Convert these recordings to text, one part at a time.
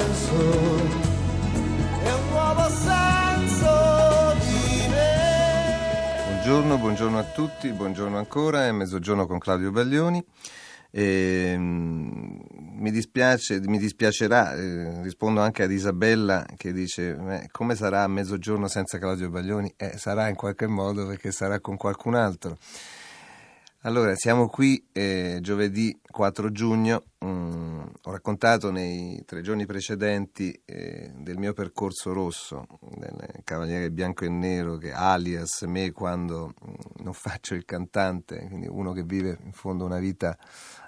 immenso e un nuovo senso di me. Buongiorno, buongiorno a tutti, buongiorno ancora, è mezzogiorno con Claudio Baglioni. E, mm, mi, dispiace, mi dispiacerà, eh, rispondo anche ad Isabella che dice "Eh, come sarà a mezzogiorno senza Claudio Baglioni? Eh, sarà in qualche modo perché sarà con qualcun altro. Allora, siamo qui eh, giovedì 4 giugno, mm, ho raccontato nei tre giorni precedenti eh, del mio percorso rosso, del Cavaliere Bianco e Nero, che alias me quando mm, non faccio il cantante, quindi uno che vive in fondo una vita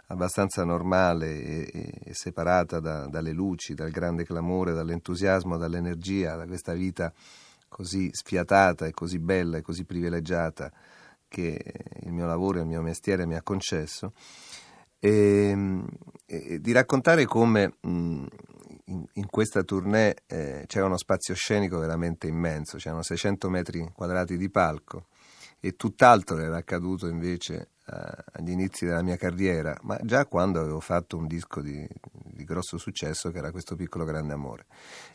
abbastanza normale e, e- separata da- dalle luci, dal grande clamore, dall'entusiasmo, dall'energia, da questa vita così sfiatata e così bella e così privilegiata che il mio lavoro e il mio mestiere mi ha concesso, e, e di raccontare come mh, in, in questa tournée eh, c'era uno spazio scenico veramente immenso, c'erano 600 metri quadrati di palco e tutt'altro era accaduto invece eh, agli inizi della mia carriera, ma già quando avevo fatto un disco di, di grosso successo che era questo piccolo grande amore.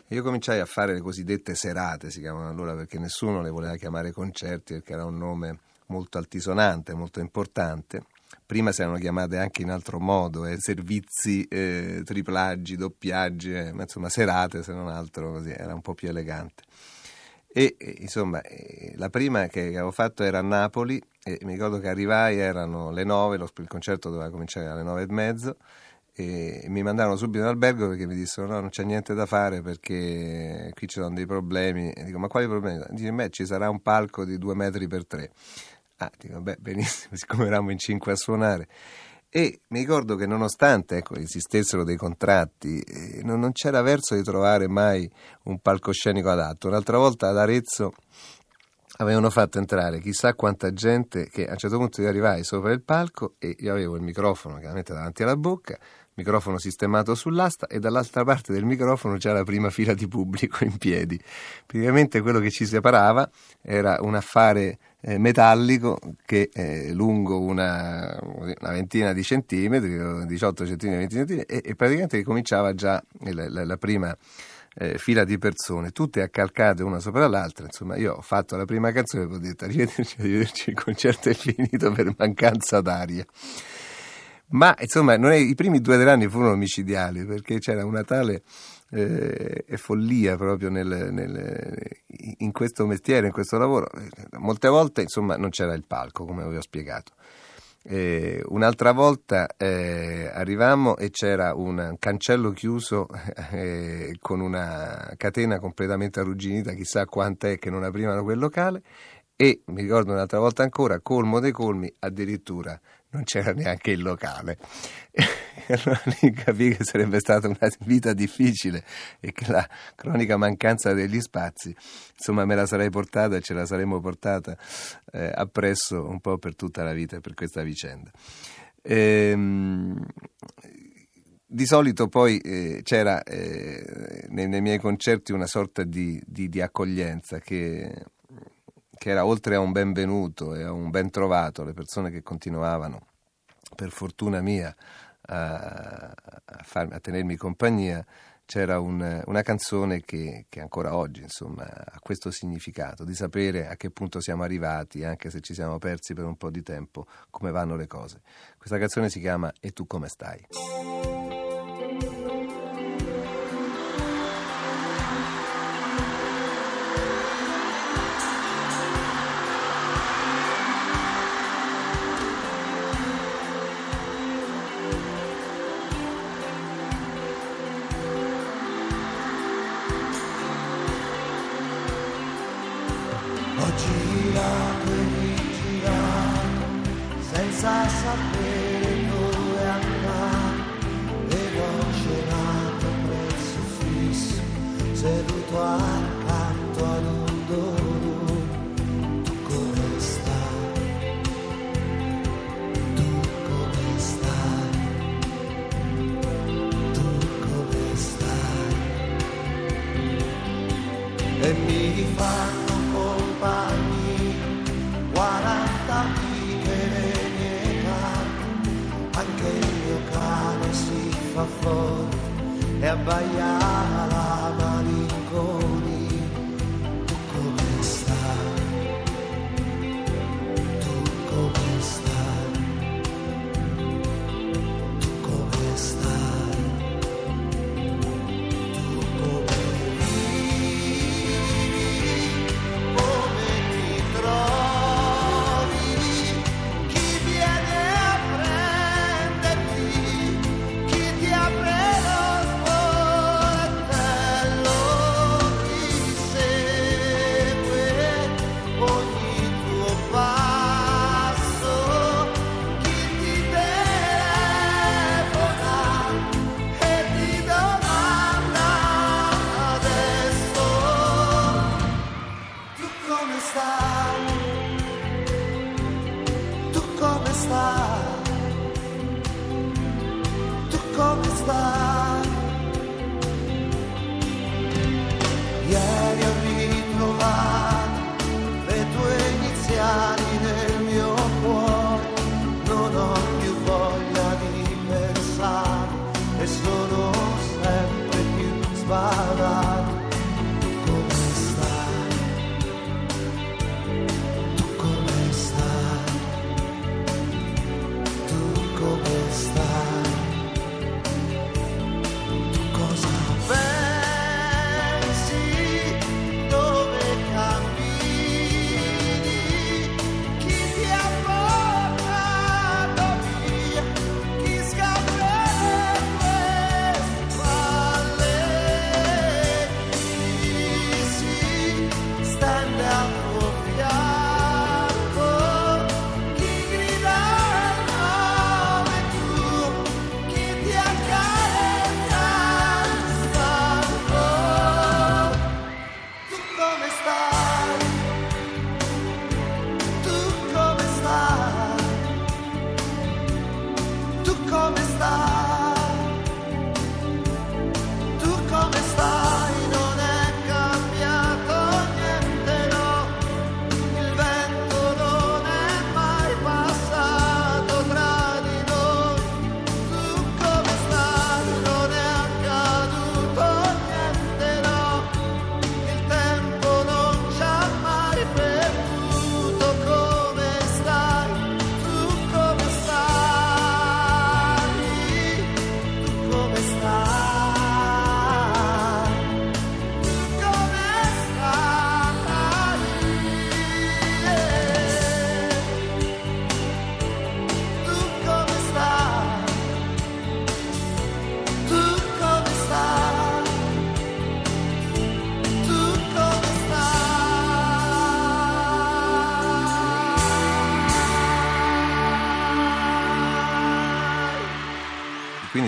Io cominciai a fare le cosiddette serate, si chiamavano allora perché nessuno le voleva chiamare concerti perché era un nome molto altisonante, molto importante. Prima si erano chiamate anche in altro modo, eh, servizi, eh, triplaggi, doppiaggi, eh, ma insomma serate se non altro così, era un po' più elegante. E eh, insomma, eh, la prima che avevo fatto era a Napoli e mi ricordo che arrivai, erano le nove, lo- il concerto doveva cominciare alle nove e mezzo e mi mandarono subito in albergo perché mi dissero no, non c'è niente da fare perché qui ci sono dei problemi. E dico, ma quali problemi? Dice, beh, ci sarà un palco di due metri per tre. Ah, dico, beh, benissimo, siccome eravamo in cinque a suonare. E mi ricordo che nonostante ecco, esistessero dei contratti, eh, non, non c'era verso di trovare mai un palcoscenico adatto. Un'altra volta ad Arezzo avevano fatto entrare chissà quanta gente che a un certo punto io arrivai sopra il palco e io avevo il microfono chiaramente davanti alla bocca, microfono sistemato sull'asta e dall'altra parte del microfono c'era la prima fila di pubblico in piedi. Praticamente quello che ci separava era un affare eh, metallico che eh, lungo una, una ventina di centimetri, o 18 centimetri, 20 centimetri, e, e praticamente cominciava già la, la- la prima eh, fila di persone, tutte accalcate una sopra l'altra. Insomma, io ho fatto la prima canzone e ho detto arrivederci, arrivederci, il concerto è finito per mancanza d'aria. Ma insomma, è- i primi due o tre anni furono micidiali perché c'era una tale eh, follia proprio nel- nel- in questo mestiere, in questo lavoro. Molte volte, insomma, non c'era il palco, come vi ho spiegato. Eh, un'altra volta eh, arrivammo e c'era un cancello chiuso eh, con una catena completamente arrugginita, chissà quanta è che non aprivano quel locale. E mi ricordo un'altra volta ancora, colmo dei colmi, addirittura non c'era neanche il locale. E allora lì capì che sarebbe stata una vita difficile e che la cronica mancanza degli spazi, insomma, me la sarei portata e ce la saremmo portata eh, appresso un po' per tutta la vita, per questa vicenda. Ehm, di solito poi eh, c'era eh, nei, nei miei concerti una sorta di, di- di accoglienza che, che era oltre a un benvenuto e a un ben trovato, le persone che continuavano, per fortuna mia, a, a farmi- a tenermi compagnia, c'era un- una canzone che, che ancora oggi insomma, ha questo significato, di sapere a che punto siamo arrivati, anche se ci siamo persi per un po' di tempo, come vanno le cose. Questa canzone si chiama E tu come stai? Si fa forte e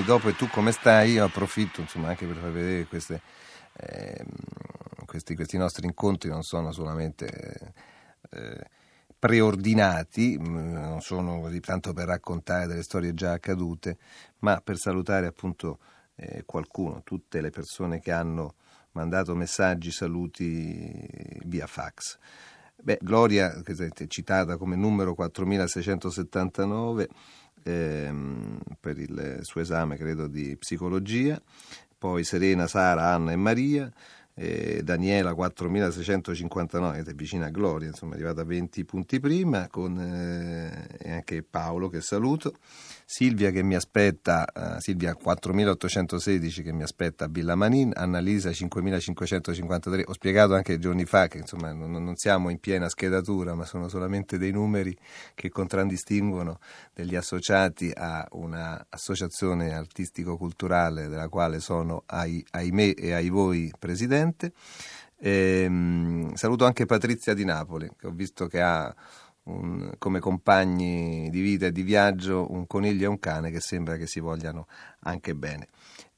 dopo e tu come stai, io approfitto insomma, anche per far vedere queste, ehm, questi, questi nostri incontri non sono solamente eh, preordinati, mh, non sono così tanto per raccontare delle storie già accadute, ma per salutare appunto eh, qualcuno, tutte le persone che hanno mandato messaggi, saluti via fax. Beh, Gloria, citata come numero 4679 ehm, per il suo esame, credo, di psicologia, poi Serena, Sara, Anna e Maria, eh, Daniela 4659, che è vicina a Gloria, insomma è arrivata a 20 punti prima, con eh, anche Paolo che saluto, Silvia che mi aspetta, eh, Silvia 4816 che mi aspetta a Villa Manin, Annalisa 5553, ho spiegato anche giorni fa che insomma non, non siamo in piena schedatura, ma sono solamente dei numeri che contraddistinguono degli associati a un'associazione artistico-culturale della quale sono, ai, ahimè e ai voi presidente. E, saluto anche Patrizia di Napoli, che ho visto che ha un, come compagni di vita e di viaggio un coniglio e un cane che sembra che si vogliano anche bene.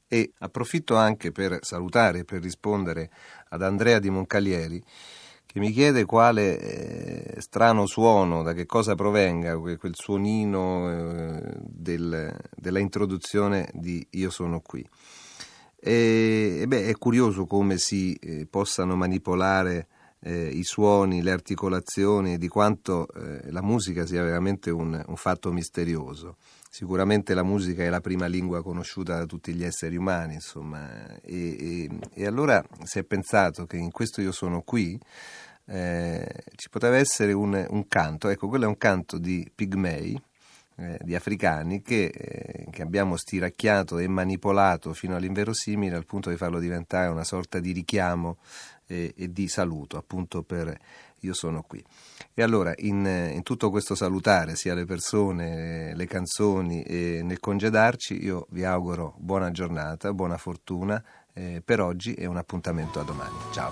E approfitto anche per salutare e per rispondere ad Andrea di Moncalieri che mi chiede quale eh, strano suono, da che cosa provenga quel suonino eh, del, della introduzione di Io sono qui. E, e beh, è curioso come si eh, possano manipolare eh, i suoni, le articolazioni, di quanto eh, la musica sia veramente un, un, fatto misterioso. Sicuramente la musica è la prima lingua conosciuta da tutti gli esseri umani, insomma, e, e, e allora si è pensato che in questo io sono qui eh, ci poteva essere un, un, canto, ecco, quello è un canto di pigmei, eh, di africani che, eh, che, abbiamo stiracchiato e manipolato fino all'inverosimile al punto di farlo diventare una sorta di richiamo e, e di saluto, appunto per io sono qui. E allora in, in, tutto questo salutare sia le persone, le canzoni e nel congedarci io vi auguro buona giornata, buona fortuna eh, per oggi e un appuntamento a domani. Ciao.